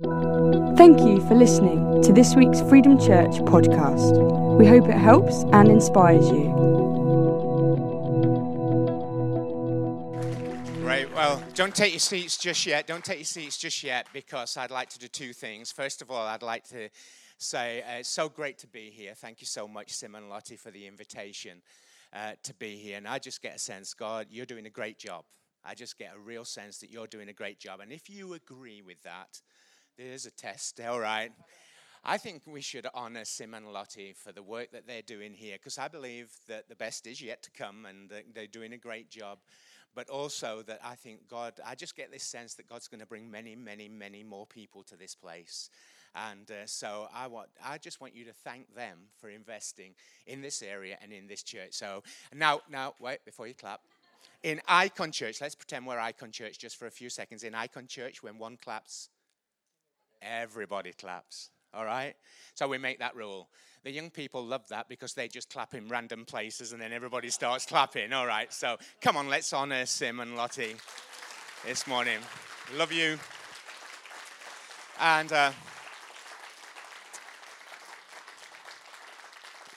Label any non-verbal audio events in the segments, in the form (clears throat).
Thank you for listening to this week's Freedom Church podcast. We hope it helps and inspires you. Right, well, don't take your seats just yet. Don't take your seats just yet because I'd like to do two things. First of all, I'd like to say uh, it's so great to be here. Thank you so much, Simon and Lottie, for the invitation uh, to be here. And I just get a sense, God, you're doing a great job. I just get a real sense that you're doing a great job. And if you agree with that, there's a test, (laughs) all right. I think we should honor Sim and Lottie for the work that they're doing here because I believe that the best is yet to come and they're doing a great job. But also that I think God, I just get this sense that God's going to bring many, many, many more people to this place. And uh, so I want, I just want you to thank them for investing in this area and in this church. So now, now, wait before you clap. In Icon Church, let's pretend we're Icon Church just for a few seconds. In Icon Church, when one claps, everybody claps. All right? So we make that rule. The young people love that because they just clap in random places and then everybody starts clapping. All right, so come on, let's honor Sim and Lottie this morning. Love you. And uh,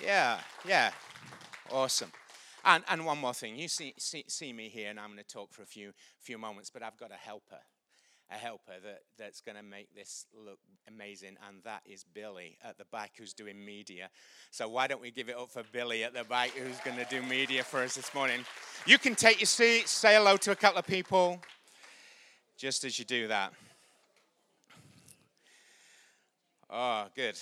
yeah, yeah, awesome. And, and one more thing, you see, see, see me here, and I'm going to talk for a few, few moments, but I've got a helper a helper that, that's going to make this look amazing, and that is Billy at the back who's doing media. So, why don't we give it up for Billy at the back who's going to do media for us this morning? You can take your seat, say hello to a couple of people just as you do that. Oh, good.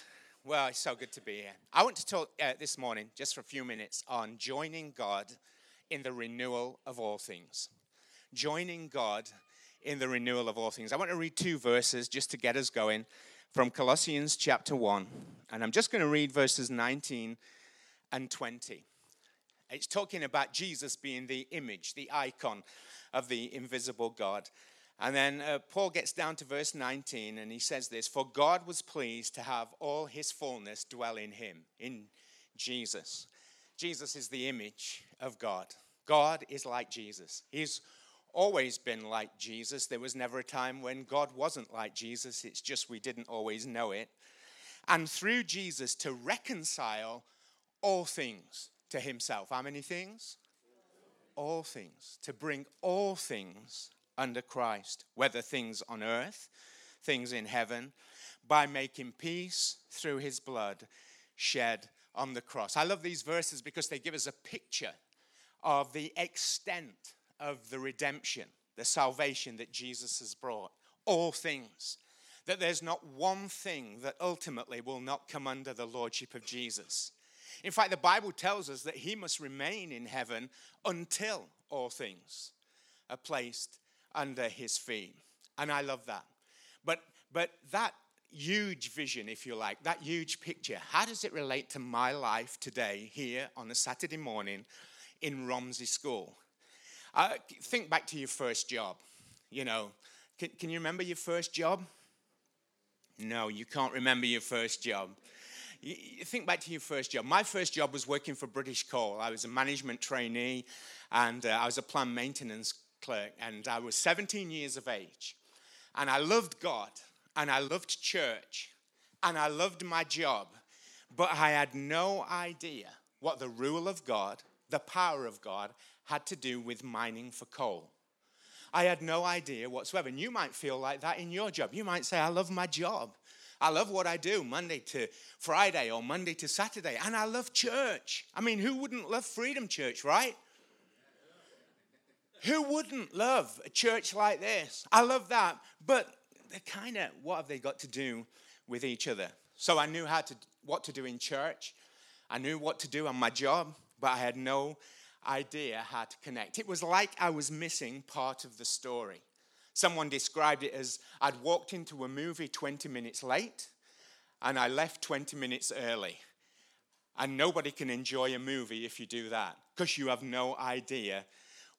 Well, it's so good to be here. I want to talk uh, this morning, just for a few minutes, on joining God in the renewal of all things. Joining God in the renewal of all things. I want to read two verses just to get us going from Colossians chapter 1. And I'm just going to read verses 19 and 20. It's talking about Jesus being the image, the icon of the invisible God. And then uh, Paul gets down to verse 19 and he says this For God was pleased to have all his fullness dwell in him, in Jesus. Jesus is the image of God. God is like Jesus. He's always been like Jesus. There was never a time when God wasn't like Jesus. It's just we didn't always know it. And through Jesus to reconcile all things to himself. How many things? All things. To bring all things under Christ, whether things on earth, things in heaven, by making peace through his blood shed on the cross. I love these verses because they give us a picture of the extent of the redemption, the salvation that Jesus has brought. All things. That there's not one thing that ultimately will not come under the lordship of Jesus. In fact, the Bible tells us that he must remain in heaven until all things are placed under his feet. And I love that. But but that huge vision, if you like, that huge picture, how does it relate to my life today here on a Saturday morning in Romsey School? Uh, think back to your first job. You know, can, can you remember your first job? No, you can't remember your first job. You, you think back to your first job. My first job was working for British Coal. I was a management trainee and uh, I was a plant maintenance clerk, and I was 17 years of age. And I loved God, and I loved church, and I loved my job, but I had no idea what the rule of God, the power of God, had to do with mining for coal. I had no idea whatsoever. And you might feel like that in your job. You might say, I love my job. I love what I do Monday to Friday or Monday to Saturday. And I love church. I mean, who wouldn't love Freedom Church, right? Who wouldn't love a church like this? I love that. But they're kind of, what have they got to do with each other? So I knew how to, what to do in church. I knew what to do on my job, but I had no idea how to connect. It was like I was missing part of the story. Someone described it as I'd walked into a movie 20 minutes late and I left 20 minutes early. And nobody can enjoy a movie if you do that because you have no idea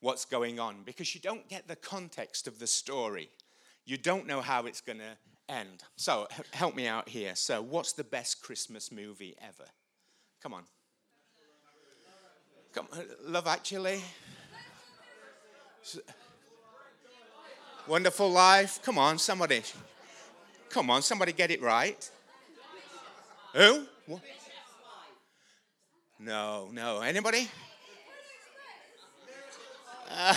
what's going on because you don't get the context of the story. You don't know how it's going to end. So, help me out here. So, what's the best Christmas movie ever? Come on. Come, Love Actually. Wonderful Life. Come on, somebody. Come on, somebody get it right. Who? What? No, no. Anybody? Uh,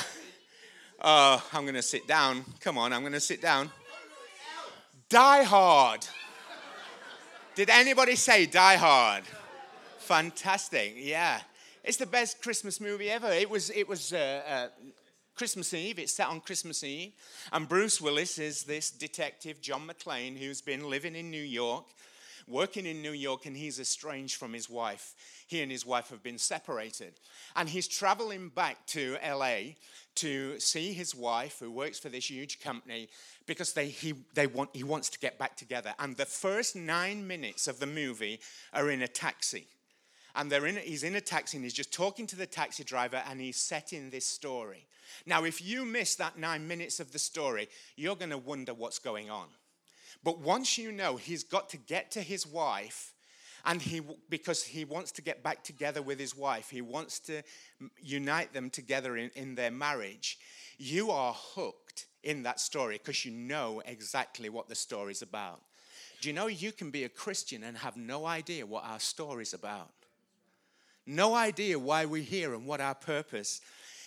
oh, I'm going to sit down. Come on, I'm going to sit down. Die Hard. Did anybody say Die Hard? Fantastic. Yeah. It's the best Christmas movie ever. It was, it was uh, uh, Christmas Eve. It's set on Christmas Eve. And Bruce Willis is this detective, John McClane, who's been living in New York, working in New York, and he's estranged from his wife. He and his wife have been separated. And he's traveling back to LA to see his wife, who works for this huge company, because they, he, they want, he wants to get back together. And the first nine minutes of the movie are in a taxi and in, he's in a taxi and he's just talking to the taxi driver and he's setting this story. Now, if you miss that nine minutes of the story, you're going to wonder what's going on. But once you know he's got to get to his wife, and he because he wants to get back together with his wife, he wants to unite them together in, in their marriage, you are hooked in that story because you know exactly what the story's about. Do you know you can be a Christian and have no idea what our story's about? No idea why we're here and what our purpose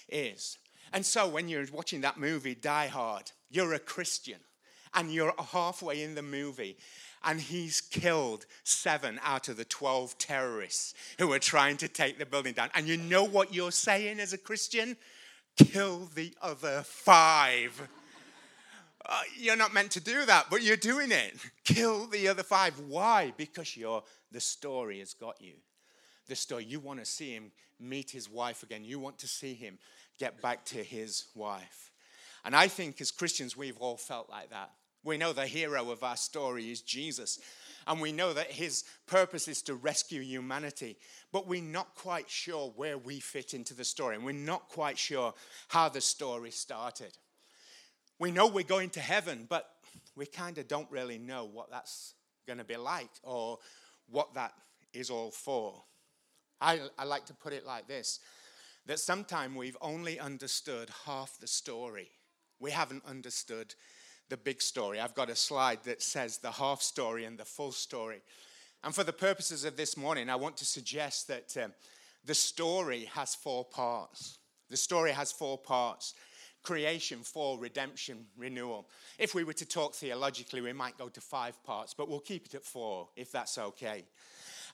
is. And so when you're watching that movie, Die Hard, you're a Christian and you're halfway in the movie and he's killed seven out of the 12 terrorists who are trying to take the building down. And you know what you're saying as a Christian? Kill the other five. Uh, you're not meant to do that, but you're doing it. Kill the other five. Why? Because the story has got you the story. You want to see him meet his wife again. You want to see him get back to his wife. And I think as Christians, we've all felt like that. We know the hero of our story is Jesus. And we know that his purpose is to rescue humanity. But we're not quite sure where we fit into the story. And we're not quite sure how the story started. We know we're going to heaven, but we kind of don't really know what that's going to be like or what that is all for. I, I like to put it like this that sometimes we've only understood half the story. We haven't understood the big story. I've got a slide that says the half story and the full story. And for the purposes of this morning, I want to suggest that um, the story has four parts. The story has four parts creation, fall, redemption, renewal. If we were to talk theologically, we might go to five parts, but we'll keep it at four if that's okay.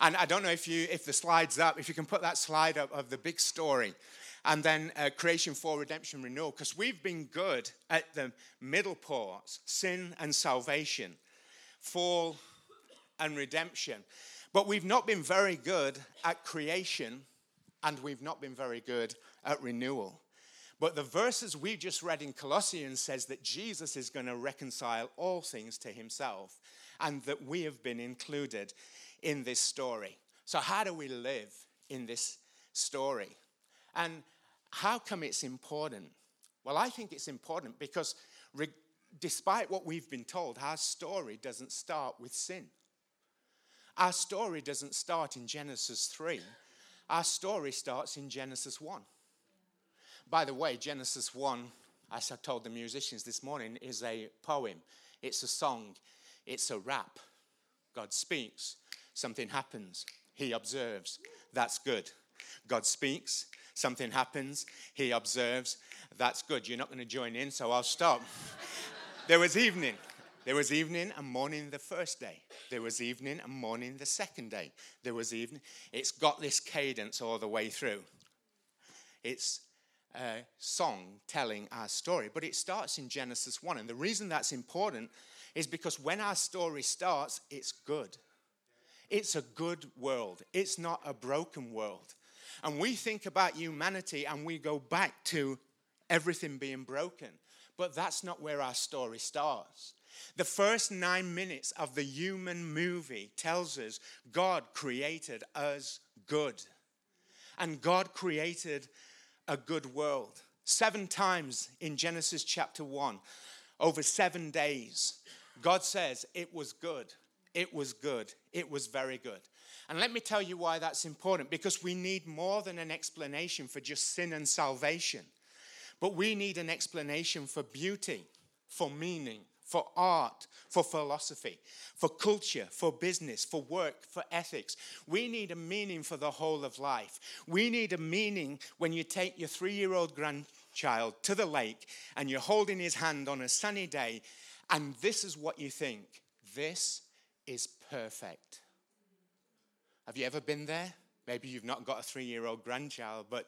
And I don't know if you if the slide's up, if you can put that slide up of the big story. And then uh, creation, for redemption, renewal, because we've been good at the middle parts sin and salvation, fall and redemption. But we've not been very good at creation, and we've not been very good at renewal. But the verses we just read in Colossians says that Jesus is going to reconcile all things to himself and that we have been included in this story. So, how do we live in this story? And how come it's important? Well, I think it's important because re- despite what we've been told, our story doesn't start with sin. Our story doesn't start in Genesis 3. Our story starts in Genesis 1. By the way, Genesis 1, as I told the musicians this morning, is a poem, it's a song, it's a rap. God speaks, something happens, he observes. That's good. God speaks, something happens, he observes. That's good. You're not going to join in, so I'll stop. (laughs) there was evening. There was evening and morning the first day. There was evening and morning the second day. There was evening. It's got this cadence all the way through. It's a song telling our story, but it starts in Genesis 1. And the reason that's important is because when our story starts, it's good. It's a good world, it's not a broken world. And we think about humanity and we go back to everything being broken. But that's not where our story starts. The first nine minutes of the human movie tells us God created us good. And God created a good world. Seven times in Genesis chapter 1, over seven days, God says it was good. It was good. It was very good. And let me tell you why that's important because we need more than an explanation for just sin and salvation, but we need an explanation for beauty, for meaning, for art, for philosophy, for culture, for business, for work, for ethics. We need a meaning for the whole of life. We need a meaning when you take your three year old grandchild to the lake and you're holding his hand on a sunny day, and this is what you think this is perfect. Have you ever been there? Maybe you've not got a three year old grandchild, but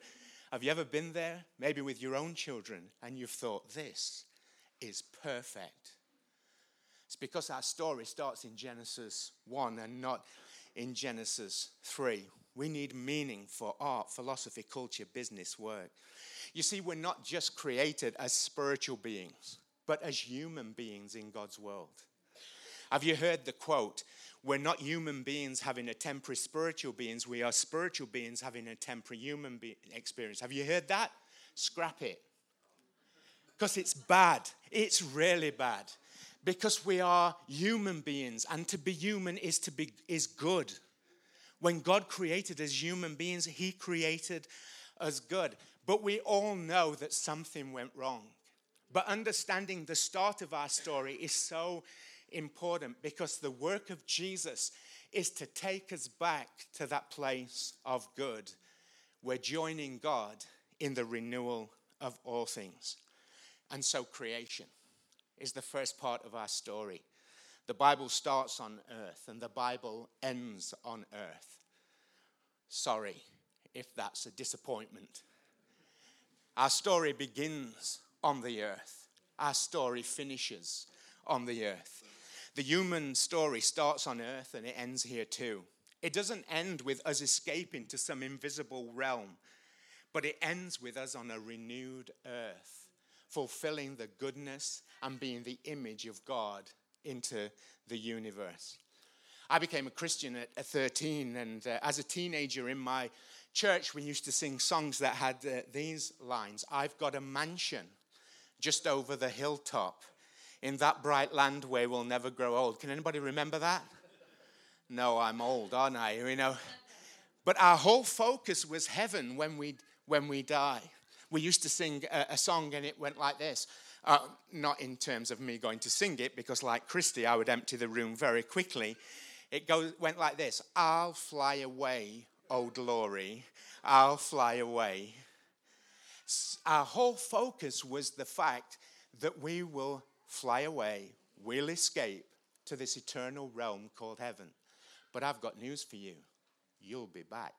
have you ever been there? Maybe with your own children, and you've thought, this is perfect. It's because our story starts in Genesis 1 and not in Genesis 3. We need meaning for art, philosophy, culture, business, work. You see, we're not just created as spiritual beings, but as human beings in God's world. Have you heard the quote? We're not human beings having a temporary spiritual beings, we are spiritual beings having a temporary human be- experience. Have you heard that? Scrap it. Because it's bad. It's really bad because we are human beings and to be human is to be is good when god created as human beings he created us good but we all know that something went wrong but understanding the start of our story is so important because the work of jesus is to take us back to that place of good we're joining god in the renewal of all things and so creation is the first part of our story. The Bible starts on earth and the Bible ends on earth. Sorry if that's a disappointment. Our story begins on the earth, our story finishes on the earth. The human story starts on earth and it ends here too. It doesn't end with us escaping to some invisible realm, but it ends with us on a renewed earth, fulfilling the goodness and being the image of God into the universe. I became a Christian at 13, and uh, as a teenager in my church, we used to sing songs that had uh, these lines I've got a mansion just over the hilltop in that bright land where we'll never grow old. Can anybody remember that? No, I'm old, aren't I? You know. But our whole focus was heaven when we when we die. We used to sing a, a song and it went like this uh, not in terms of me going to sing it, because like Christy, I would empty the room very quickly. It goes, went like this I'll fly away, oh glory, I'll fly away. Our whole focus was the fact that we will fly away, we'll escape to this eternal realm called heaven. But I've got news for you you'll be back.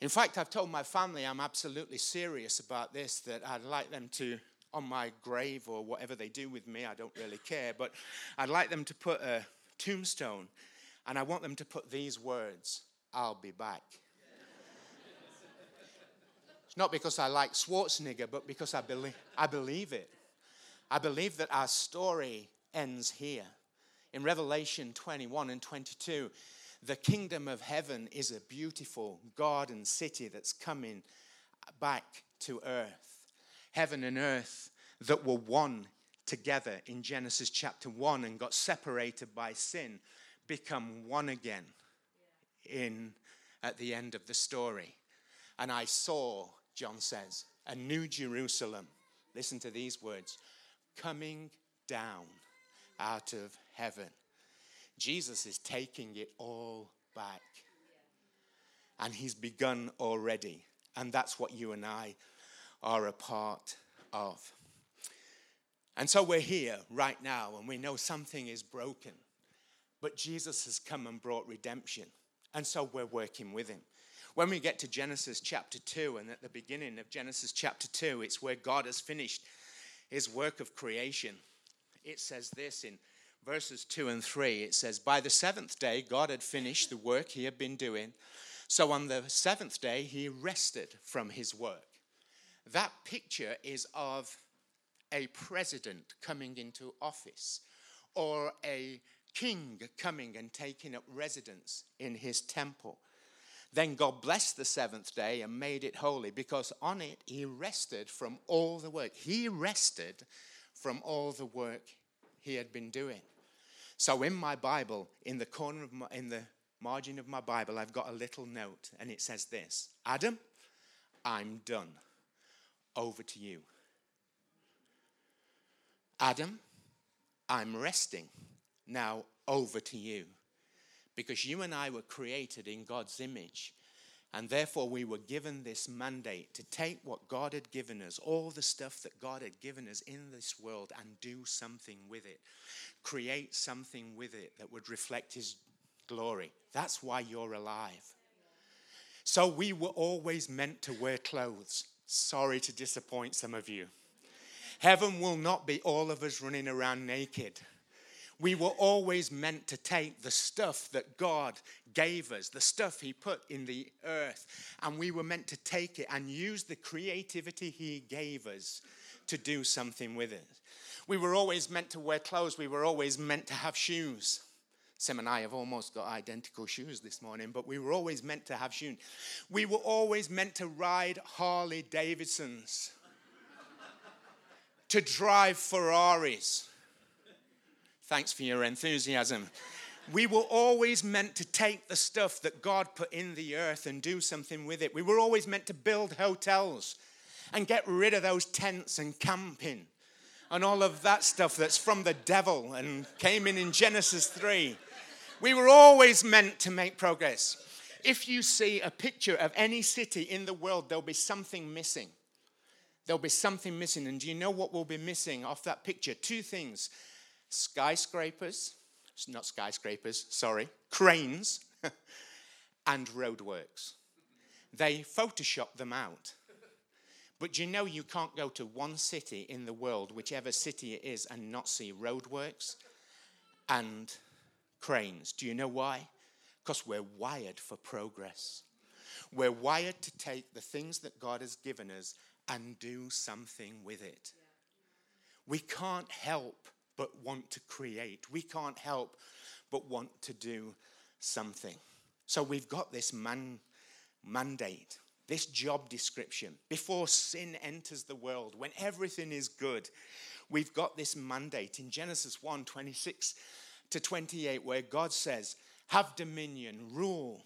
In fact, I've told my family I'm absolutely serious about this, that I'd like them to, on my grave or whatever they do with me, I don't really care, but I'd like them to put a tombstone and I want them to put these words I'll be back. it's not because I like Schwarzenegger, but because I believe, I believe it. I believe that our story ends here. In Revelation 21 and 22, the kingdom of heaven is a beautiful garden city that's coming back to earth. Heaven and earth that were one together in Genesis chapter 1 and got separated by sin become one again in at the end of the story. And I saw, John says, a new Jerusalem. Listen to these words coming down out of heaven. Jesus is taking it all back. And he's begun already. And that's what you and I are a part of. And so we're here right now, and we know something is broken. But Jesus has come and brought redemption. And so we're working with him. When we get to Genesis chapter 2, and at the beginning of Genesis chapter 2, it's where God has finished his work of creation. It says this in verses 2 and 3, it says, By the seventh day, God had finished the work he had been doing. So on the seventh day, he rested from his work. That picture is of a president coming into office or a king coming and taking up residence in his temple. Then God blessed the seventh day and made it holy because on it he rested from all the work. He rested from all the work he had been doing. So in my Bible, in the corner of my, in the margin of my Bible, I've got a little note, and it says this: Adam, I'm done. Over to you. Adam, I'm resting. Now over to you. Because you and I were created in God's image. And therefore, we were given this mandate to take what God had given us, all the stuff that God had given us in this world, and do something with it. Create something with it that would reflect His glory. That's why you're alive. So, we were always meant to wear clothes. Sorry to disappoint some of you. Heaven will not be all of us running around naked. We were always meant to take the stuff that God gave us, the stuff He put in the earth, and we were meant to take it and use the creativity He gave us to do something with it. We were always meant to wear clothes, we were always meant to have shoes. Sam and I have almost got identical shoes this morning, but we were always meant to have shoes. We were always meant to ride Harley Davidsons, to drive Ferraris Thanks for your enthusiasm. We were always meant to take the stuff that God put in the earth and do something with it. We were always meant to build hotels and get rid of those tents and camping and all of that stuff that's from the devil and came in in Genesis 3. We were always meant to make progress. If you see a picture of any city in the world, there'll be something missing. There'll be something missing. And do you know what will be missing off that picture? Two things skyscrapers, not skyscrapers, sorry, cranes, (laughs) and roadworks. They Photoshop them out. But you know you can't go to one city in the world, whichever city it is, and not see roadworks and cranes. Do you know why? Because we're wired for progress. We're wired to take the things that God has given us and do something with it. We can't help but want to create. We can't help but want to do something. So we've got this man, mandate, this job description. Before sin enters the world, when everything is good, we've got this mandate in Genesis 1 26 to 28, where God says, Have dominion, rule,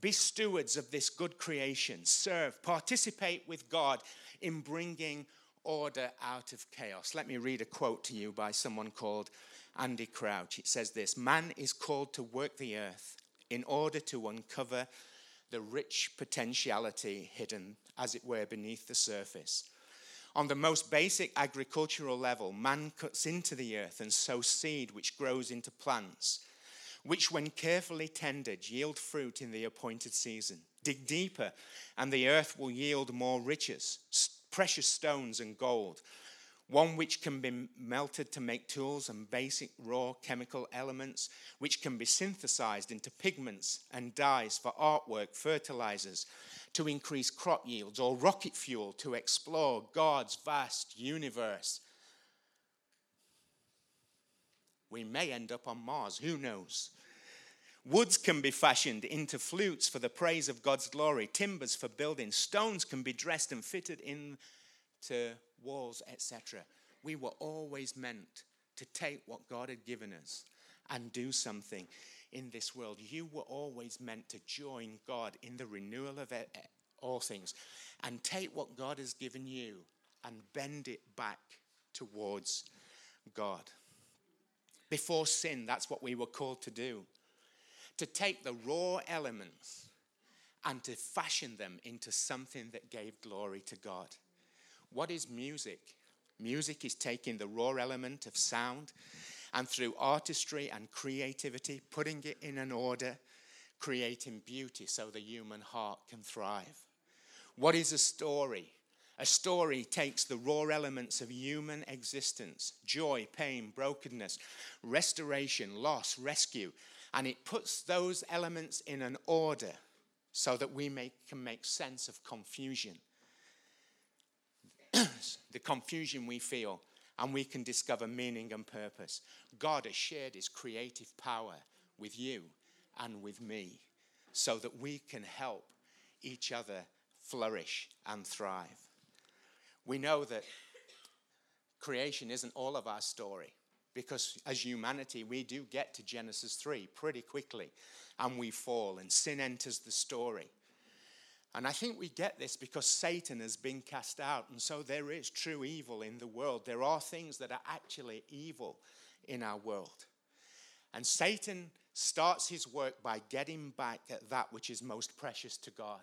be stewards of this good creation, serve, participate with God in bringing order out of chaos. Let me read a quote to you by someone called Andy Crouch. It says this Man is called to work the earth in order to uncover the rich potentiality hidden, as it were, beneath the surface. On the most basic agricultural level, man cuts into the earth and sows seed which grows into plants, which, when carefully tended, yield fruit in the appointed season. Dig deeper, and the earth will yield more riches precious stones and gold, one which can be melted to make tools and basic raw chemical elements, which can be synthesized into pigments and dyes for artwork, fertilizers to increase crop yields, or rocket fuel to explore God's vast universe. We may end up on Mars, who knows? Woods can be fashioned into flutes for the praise of God's glory, timbers for building, stones can be dressed and fitted into walls, etc. We were always meant to take what God had given us and do something in this world. You were always meant to join God in the renewal of all things and take what God has given you and bend it back towards God. Before sin, that's what we were called to do to take the raw elements and to fashion them into something that gave glory to God. What is music? Music is taking the raw element of sound and through artistry and creativity, putting it in an order, creating beauty so the human heart can thrive. What is a story? A story takes the raw elements of human existence joy, pain, brokenness, restoration, loss, rescue and it puts those elements in an order so that we make, can make sense of confusion. (clears throat) the confusion we feel, and we can discover meaning and purpose. God has shared his creative power with you and with me so that we can help each other flourish and thrive. We know that creation isn't all of our story because as humanity, we do get to Genesis 3 pretty quickly and we fall, and sin enters the story. And I think we get this because Satan has been cast out. And so there is true evil in the world. There are things that are actually evil in our world. And Satan starts his work by getting back at that which is most precious to God.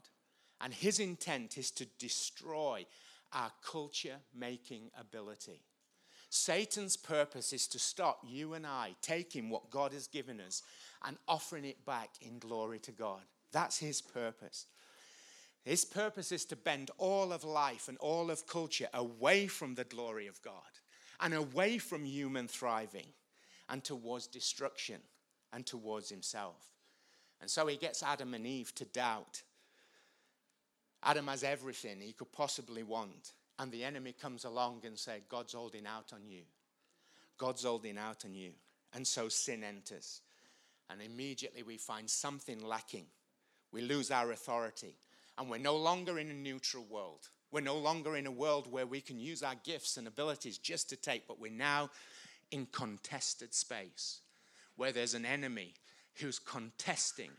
And his intent is to destroy our culture making ability. Satan's purpose is to stop you and I taking what God has given us and offering it back in glory to God. That's his purpose. His purpose is to bend all of life and all of culture away from the glory of God and away from human thriving and towards destruction and towards himself. And so he gets Adam and Eve to doubt. Adam has everything he could possibly want. And the enemy comes along and says, God's holding out on you. God's holding out on you. And so sin enters. And immediately we find something lacking. We lose our authority. And we're no longer in a neutral world. We're no longer in a world where we can use our gifts and abilities just to take, but we're now in contested space where there's an enemy who's contesting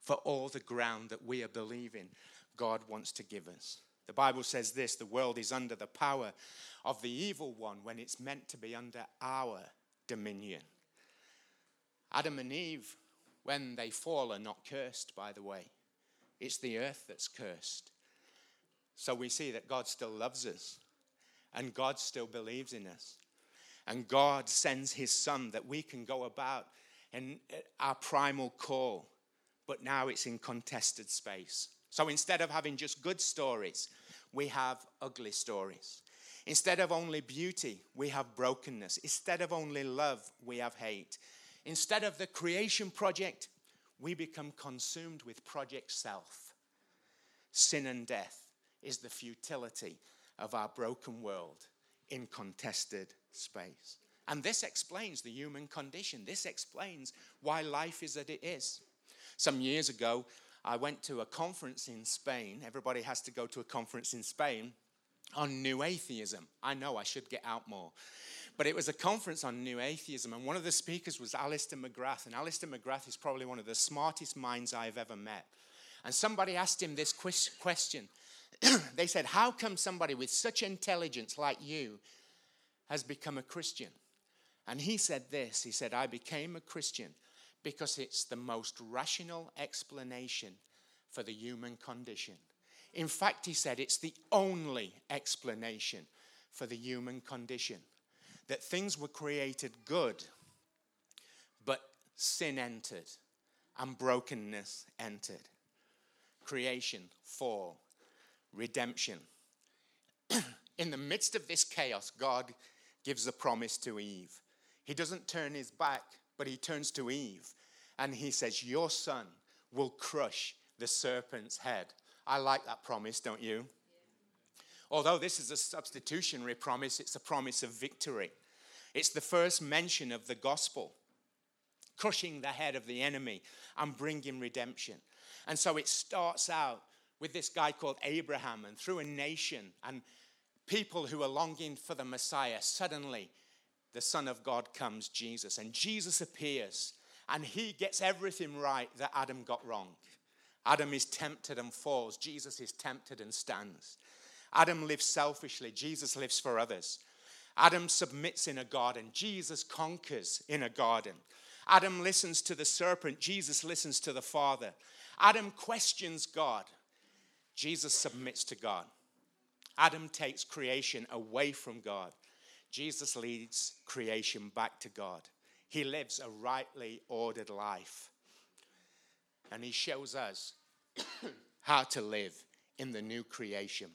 for all the ground that we are believing God wants to give us. The Bible says this the world is under the power of the evil one when it's meant to be under our dominion. Adam and Eve, when they fall, are not cursed, by the way. It's the earth that's cursed. So we see that God still loves us and God still believes in us. And God sends his son that we can go about in our primal call, but now it's in contested space. So instead of having just good stories, we have ugly stories. Instead of only beauty, we have brokenness. Instead of only love, we have hate. Instead of the creation project, we become consumed with project self. Sin and death is the futility of our broken world in contested space. And this explains the human condition. This explains why life is that it is. Some years ago, I went to a conference in Spain. Everybody has to go to a conference in Spain on new atheism. I know I should get out more. But it was a conference on new atheism, and one of the speakers was Alister McGrath. And Alister McGrath is probably one of the smartest minds I've ever met. And somebody asked him this question. (clears throat) they said, How come somebody with such intelligence like you has become a Christian? And he said this He said, I became a Christian because it's the most rational explanation for the human condition. In fact, he said it's the only explanation for the human condition that things were created good, but sin entered and brokenness entered. Creation, fall, redemption. (clears throat) In the midst of this chaos, God gives a promise to Eve. He doesn't turn his back, but he turns to Eve and he says, Your son will crush the serpent's head. I like that promise, don't you? Although this is a substitutionary promise, it's a promise of victory. It's the first mention of the gospel, crushing the head of the enemy and bringing redemption. And so it starts out with this guy called Abraham, and through a nation and people who are longing for the Messiah, suddenly the Son of God comes, Jesus. And Jesus appears, and he gets everything right that Adam got wrong. Adam is tempted and falls, Jesus is tempted and stands. Adam lives selfishly, Jesus lives for others. Adam submits in a garden, Jesus conquers in a garden. Adam listens to the serpent, Jesus listens to the Father. Adam questions God, Jesus submits to God. Adam takes creation away from God. Jesus leads creation back to God. He lives a rightly ordered life. And he shows us (coughs) how to live in the new creation.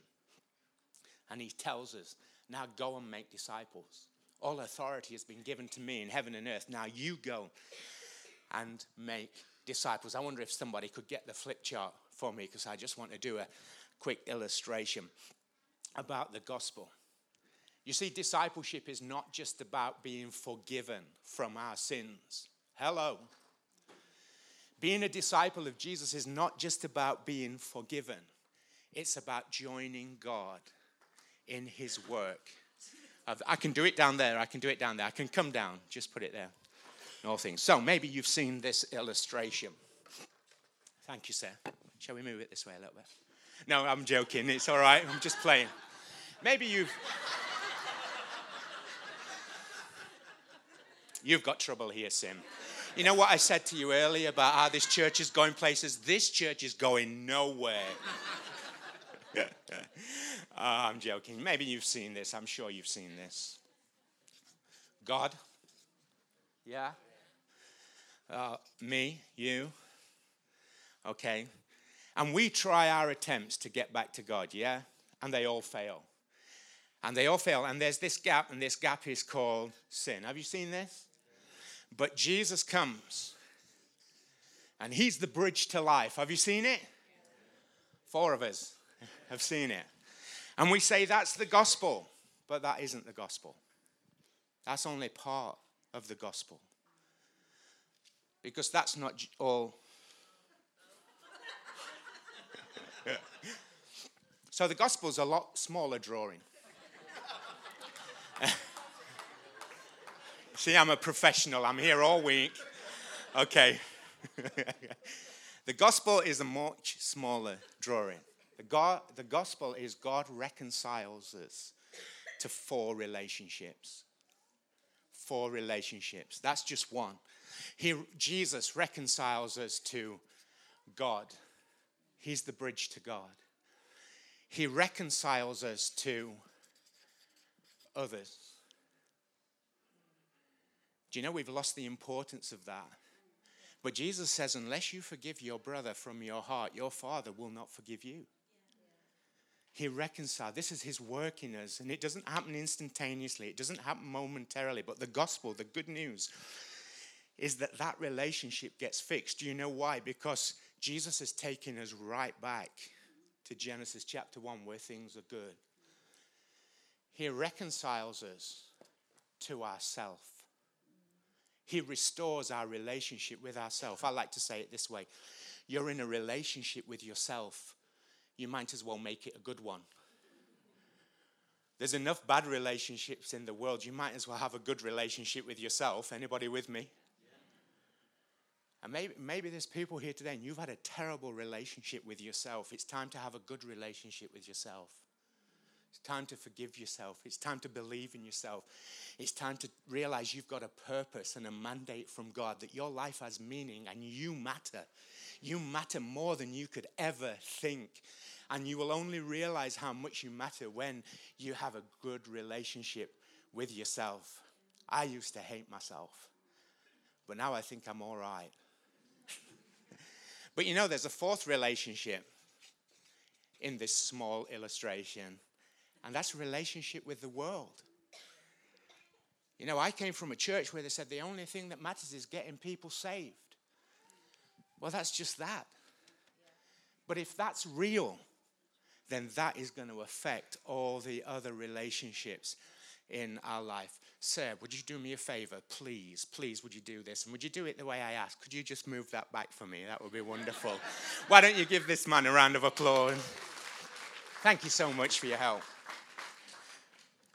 And he tells us, now go and make disciples. All authority has been given to me in heaven and earth. Now you go and make disciples. I wonder if somebody could get the flip chart for me because I just want to do a quick illustration about the gospel. You see, discipleship is not just about being forgiven from our sins. Hello. Being a disciple of Jesus is not just about being forgiven, it's about joining God in his work. I can do it down there, I can do it down there, I can come down, just put it there. all things. So maybe you've seen this illustration. Thank you, sir. Shall we move it this way a little bit? No, I'm joking. It's all right. I'm just playing. Maybe you've. You've got trouble here, Sim. You know what I said to you earlier about how this church is going places? This church is going nowhere. uh, (laughs) I'm joking. Maybe you've seen this. I'm sure you've seen this. God? Yeah? Uh, me? You? Okay. And we try our attempts to get back to God, yeah? And they all fail. And they all fail. And there's this gap, and this gap is called sin. Have you seen this? But Jesus comes, and He's the bridge to life. Have you seen it? Four of us have seen it. And we say that's the gospel, but that isn't the gospel. That's only part of the gospel. Because that's not all. (laughs) so the gospel's a lot smaller drawing. (laughs) See, I'm a professional. I'm here all week. Okay. (laughs) the gospel is a much smaller drawing. The, the gospel is God reconciles us to four relationships. Four relationships. That's just one. He, Jesus reconciles us to God. He's the bridge to God. He reconciles us to others. Do you know we've lost the importance of that? But Jesus says, unless you forgive your brother from your heart, your father will not forgive you. He reconciled. This is his work in us, and it doesn't happen instantaneously. It doesn't happen momentarily. But the gospel, the good news, is that that relationship gets fixed. Do you know why? Because Jesus has taken us right back to Genesis chapter 1, where things are good. He reconciles us to ourself. He restores our relationship with ourselves. I like to say it this way you're in a relationship with yourself, you might as well make it a good one. There's enough bad relationships in the world. You might as well have a good relationship with yourself. Anybody with me? And maybe, maybe there's people here today and you've had a terrible relationship with yourself. It's time to have a good relationship with yourself. It's time to forgive yourself. It's time to believe in yourself. It's time to realize you've got a purpose and a mandate from God, that your life has meaning and you matter. You matter more than you could ever think. And you will only realize how much you matter when you have a good relationship with yourself. I used to hate myself, but now I think I'm all right. (laughs) but you know, there's a fourth relationship in this small illustration and that's relationship with the world. You know, I came from a church where they said the only thing that matters is getting people saved. Well, that's just that. But if that's real, then that is going to affect all the other relationships in our life. Sir, would you do me a favor? Please, please, would you do this? And would you do it the way I asked? Could you just move that back for me? That would be wonderful. (laughs) Why don't you give this man a round of applause? Thank you so much for your help.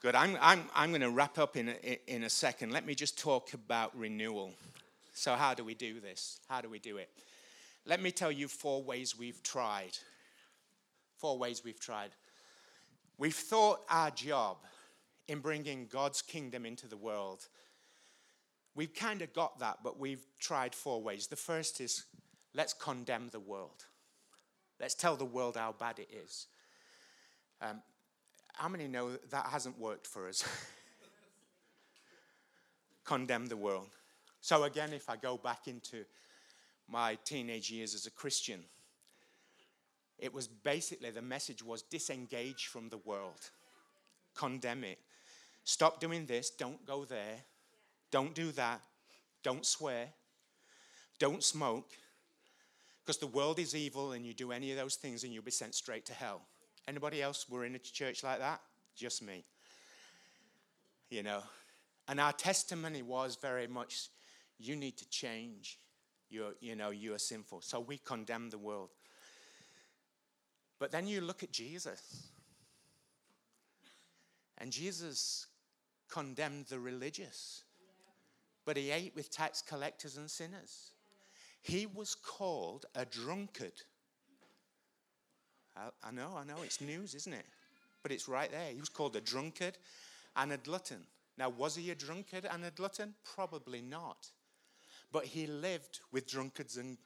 Good. I'm, I'm, I'm going to wrap up in a, in a second. Let me just talk about renewal. So, how do we do this? How do we do it? Let me tell you four ways we've tried. Four ways we've tried. We've thought our job in bringing God's kingdom into the world. We've kind of got that, but we've tried four ways. The first is let's condemn the world. Let's tell the world how bad it is. Um, how many know that, hasn't worked for us? (laughs) Condemn the world. So, again, if I go back into my teenage years as a Christian, it was basically the message was disengage from the world, condemn it. Stop doing this, don't go there, don't do that, don't swear, don't smoke, because the world is evil and you do any of those things and you'll be sent straight to hell. Anybody else were in a church like that? Just me. You know. And our testimony was very much you need to change. You're, you know, you are sinful. So we condemn the world. But then you look at Jesus. And Jesus condemned the religious. But he ate with tax collectors and sinners. He was called a drunkard I, I know, I know, it's news, isn't it? But it's right there. He was called a drunkard and a glutton. Now, was he a drunkard and a glutton? Probably not. But he lived with drunkards and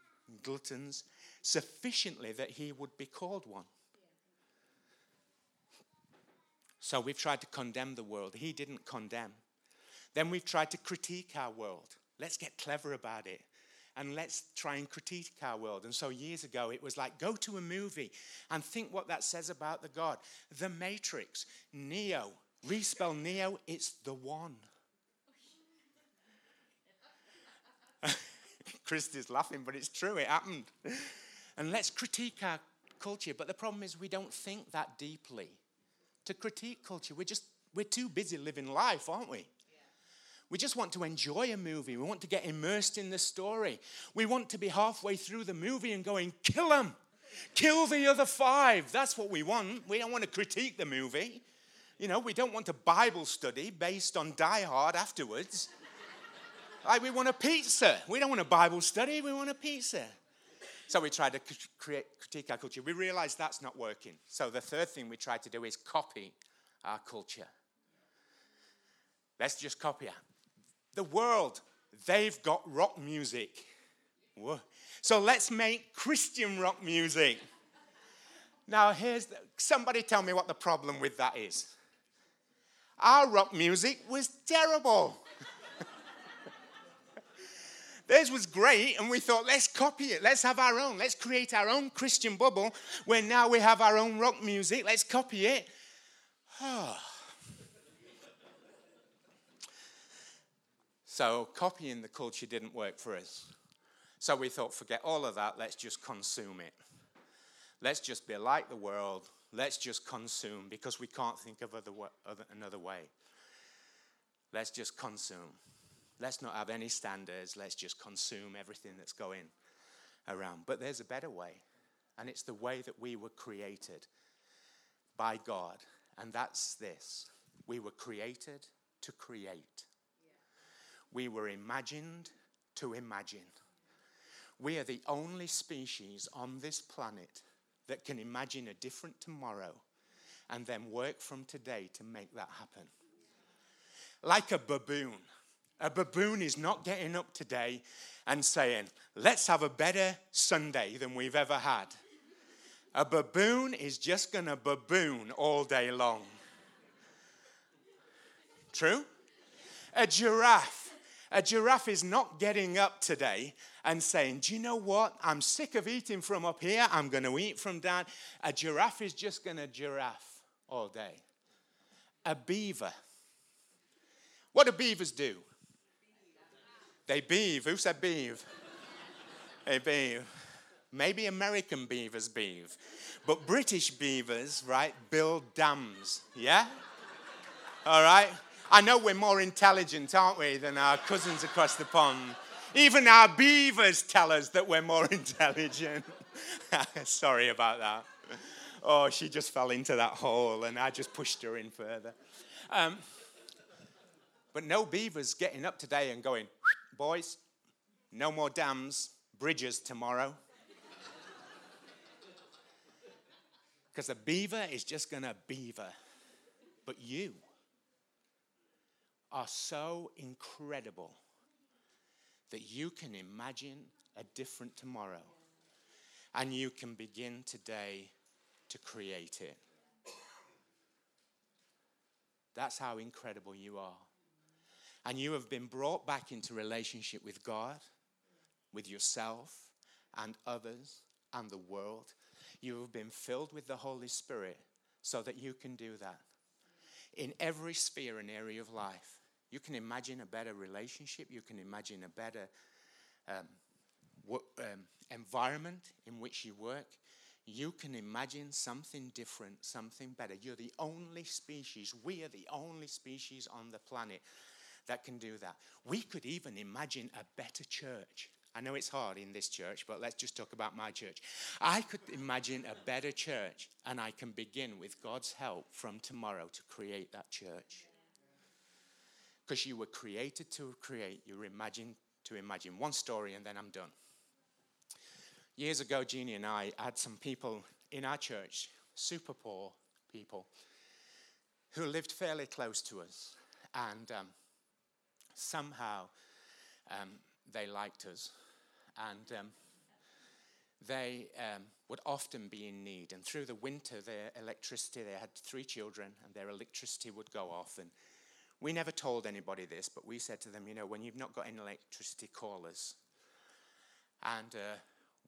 gluttons sufficiently that he would be called one. So we've tried to condemn the world. He didn't condemn. Then we've tried to critique our world. Let's get clever about it and let's try and critique our world. And so years ago, it was like go to a movie and think what that says about the God. The Matrix, Neo, respell Neo, it's the one. (laughs) Christy's laughing, but it's true, it happened. And let's critique our culture. But the problem is, we don't think that deeply. To critique culture, we're just, we're too busy living life, aren't we? We just want to enjoy a movie. We want to get immersed in the story. We want to be halfway through the movie and going, kill them, kill the other five. That's what we want. We don't want to critique the movie. You know, we don't want a Bible study based on Die Hard afterwards. like, we want a pizza. We don't want a Bible study, we want a pizza. So we tried to create, critique our culture. We realized that's not working. So the third thing we tried to do is copy our culture. Let's just copy it. The world, they've got rock music. So let's make Christian rock music. Now, here's the, somebody tell me what the problem with that is. Our rock music was terrible. (laughs) Theirs was great, and we thought, let's copy it. Let's have our own. Let's create our own Christian bubble where now we have our own rock music. Let's copy it. (sighs) Oh. So copying the culture didn't work for us. So we thought, forget all of that, let's just consume it. Let's just be like the world. Let's just consume because we can't think of other, other, another way. Let's just consume. Let's not have any standards. Let's just consume everything that's going around. But there's a better way, and it's the way that we were created by God. And that's this we were created to create. We were imagined to imagine. We are the only species on this planet that can imagine a different tomorrow and then work from today to make that happen. Like a baboon. A baboon is not getting up today and saying, let's have a better Sunday than we've ever had. A baboon is just going to baboon all day long. True? A giraffe a giraffe is not getting up today and saying, Do you know what? I'm sick of eating from up here. I'm going to eat from down. A giraffe is just going to giraffe all day. A beaver. What do beavers do? They beave. Who said beave? (laughs) they beave. Maybe American beavers beave. But British beavers, right, build dams. Yeah? All right? I know we're more intelligent, aren't we, than our cousins across the pond. Even our beavers tell us that we're more (laughs) intelligent. (laughs) Sorry about that. Oh, she just fell into that hole and I just pushed her in further. Um, but no beavers getting up today and going, boys, no more dams, bridges tomorrow. (laughs) Because a beaver is just going to beaver. But you, are so incredible that you can imagine a different tomorrow and you can begin today to create it. That's how incredible you are. And you have been brought back into relationship with God, with yourself, and others, and the world. You have been filled with the Holy Spirit so that you can do that in every sphere and area of life. You can imagine a better relationship. You can imagine a better um, um, environment in which you work. You can imagine something different, something better. You're the only species, we are the only species on the planet that can do that. We could even imagine a better church. I know it's hard in this church, but let's just talk about my church. I could imagine a better church, and I can begin with God's help from tomorrow to create that church because you were created to create, you were imagined to imagine. One story and then I'm done. Years ago, Jeannie and I had some people in our church, super poor people, who lived fairly close to us. And um, somehow um, they liked us. And um, they um, would often be in need. And through the winter, their electricity, they had three children, and their electricity would go off. And we never told anybody this, but we said to them, you know, when you've not got any electricity, call us. And uh,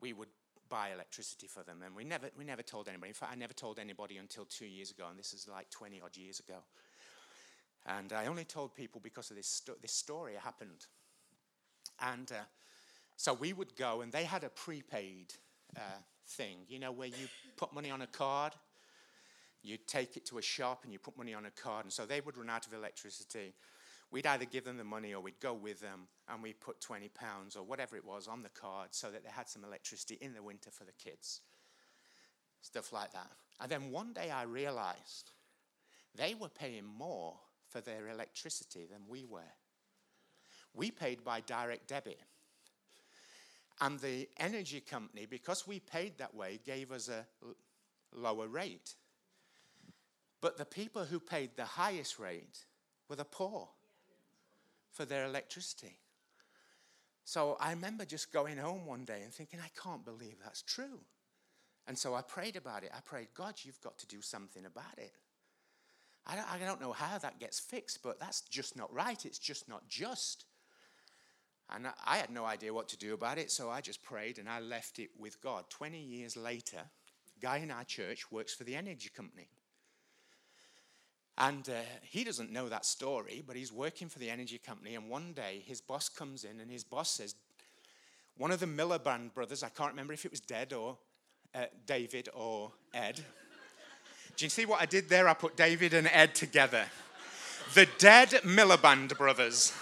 we would buy electricity for them. And we never, we never told anybody. In fact, I never told anybody until two years ago, and this is like 20 odd years ago. And I only told people because of this, sto- this story happened. And uh, so we would go, and they had a prepaid uh, thing, you know, where you put money on a card, you take it to a shop, and you put money on a card. And so they would run out of electricity. We'd either give them the money or we'd go with them and we'd put 20 pounds or whatever it was on the card so that they had some electricity in the winter for the kids. Stuff like that. And then one day I realized they were paying more for their electricity than we were. We paid by direct debit. And the energy company, because we paid that way, gave us a lower rate. But the people who paid the highest rate were the poor for their electricity. So I remember just going home one day and thinking, I can't believe that's true. And so I prayed about it. I prayed, God, you've got to do something about it. I don't, I don't know how that gets fixed, but that's just not right. It's just not just. And I had no idea what to do about it, so I just prayed and I left it with God. 20 years later, guy in our church works for the energy company. And uh, he doesn't know that story, but he's working for the energy company. And one day his boss comes in and his boss says, One of the Miliband brothers, I can't remember if it was Dead or uh, David or Ed. Do you see what I did there? I put David and Ed together. The Dead Miliband brothers.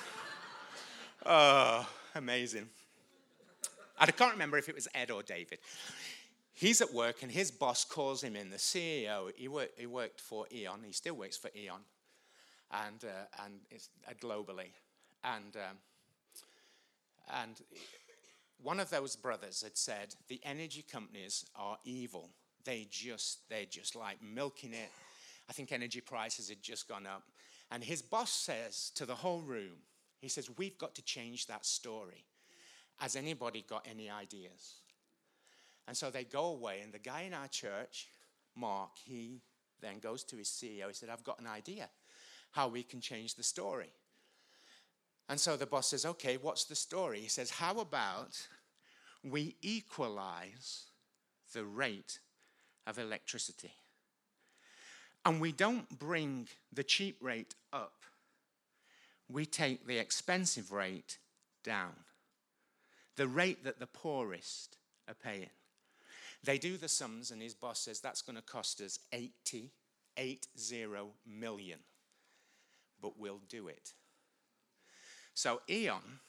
Oh, amazing. I can't remember if it was Ed or David. He's at work and his boss calls him in, the CEO. He, he worked for E.ON, he still works for E.ON, and, uh, and it's, uh, globally. And, um, and one of those brothers had said, The energy companies are evil. They just, they're just like milking it. I think energy prices had just gone up. And his boss says to the whole room, he says, We've got to change that story. Has anybody got any ideas? And so they go away, and the guy in our church, Mark, he then goes to his CEO. He said, I've got an idea how we can change the story. And so the boss says, Okay, what's the story? He says, How about we equalize the rate of electricity? And we don't bring the cheap rate up, we take the expensive rate down. The rate that the poorest are paying. They do the sums, and his boss says that's going to cost us 80, 80 million. But we'll do it. So E.ON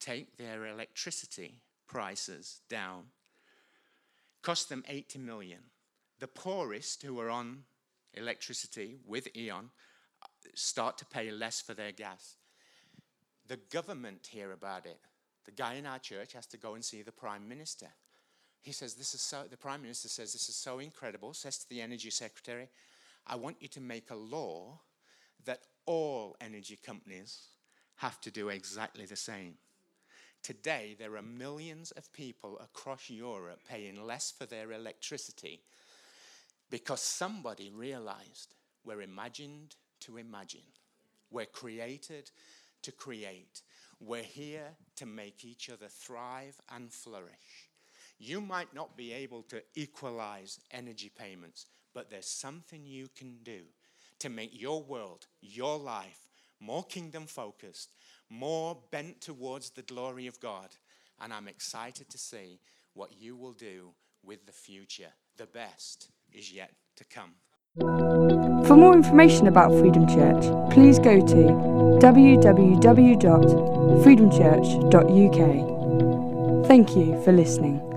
take their electricity prices down, cost them 80 million. The poorest who are on electricity with E.ON uh, start to pay less for their gas. The government hear about it. The guy in our church has to go and see the prime minister. He says, This is so, the prime minister says, This is so incredible, says to the energy secretary, I want you to make a law that all energy companies have to do exactly the same. Today, there are millions of people across Europe paying less for their electricity because somebody realized we're imagined to imagine. We're created to create. We're here to make each other thrive and flourish. You might not be able to equalize energy payments, but there's something you can do to make your world, your life, more kingdom focused, more bent towards the glory of God. And I'm excited to see what you will do with the future. The best is yet to come. For more information about Freedom Church, please go to www.freedomchurch.uk. Thank you for listening.